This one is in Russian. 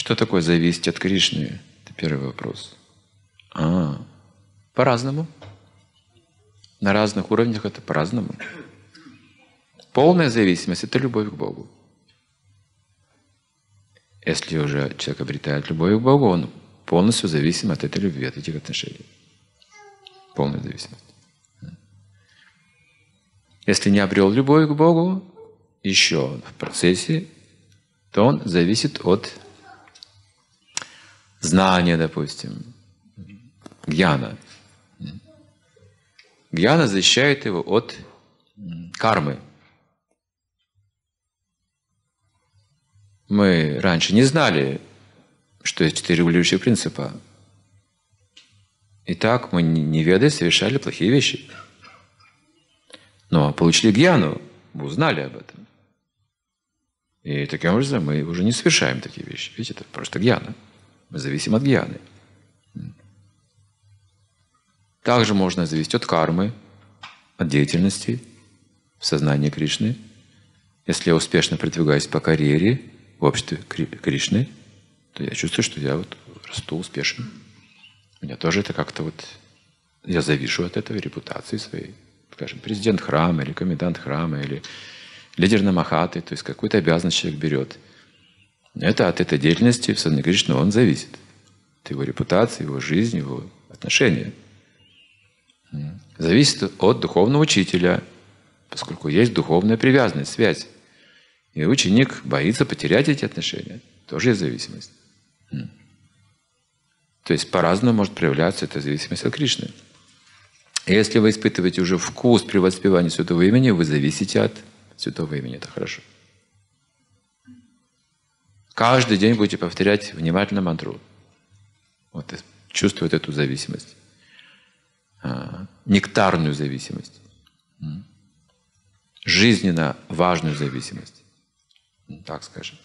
Что такое зависеть от Кришны? Это первый вопрос. А, по-разному. На разных уровнях это по-разному. Полная зависимость – это любовь к Богу. Если уже человек обретает любовь к Богу, он полностью зависим от этой любви, от этих отношений. Полная зависимость. Если не обрел любовь к Богу, еще в процессе, то он зависит от знания, допустим, гьяна. Гьяна защищает его от кармы. Мы раньше не знали, что есть четыре регулирующих принципа. И так мы, не ведая, совершали плохие вещи. Но получили гьяну, мы узнали об этом. И таким образом мы уже не совершаем такие вещи. Видите, это просто гьяна. Мы зависим от гьяны. Также можно зависеть от кармы, от деятельности в сознании Кришны. Если я успешно продвигаюсь по карьере в обществе Кришны, то я чувствую, что я вот расту успешным. У меня тоже это как-то вот... Я завишу от этого репутации своей. Скажем, президент храма, или комендант храма, или лидер Намахаты, то есть какую-то обязанность человек берет. Это от этой деятельности в Кришны он зависит. От его репутации, его жизни, его отношения. Зависит от духовного учителя, поскольку есть духовная привязанность, связь. И ученик боится потерять эти отношения. Тоже есть зависимость. То есть по-разному может проявляться эта зависимость от Кришны. Если вы испытываете уже вкус при воспевании святого имени, вы зависите от святого имени. Это хорошо. Каждый день будете повторять внимательно мантру. Вот чувствует эту зависимость. А, нектарную зависимость. Жизненно важную зависимость. Так скажем.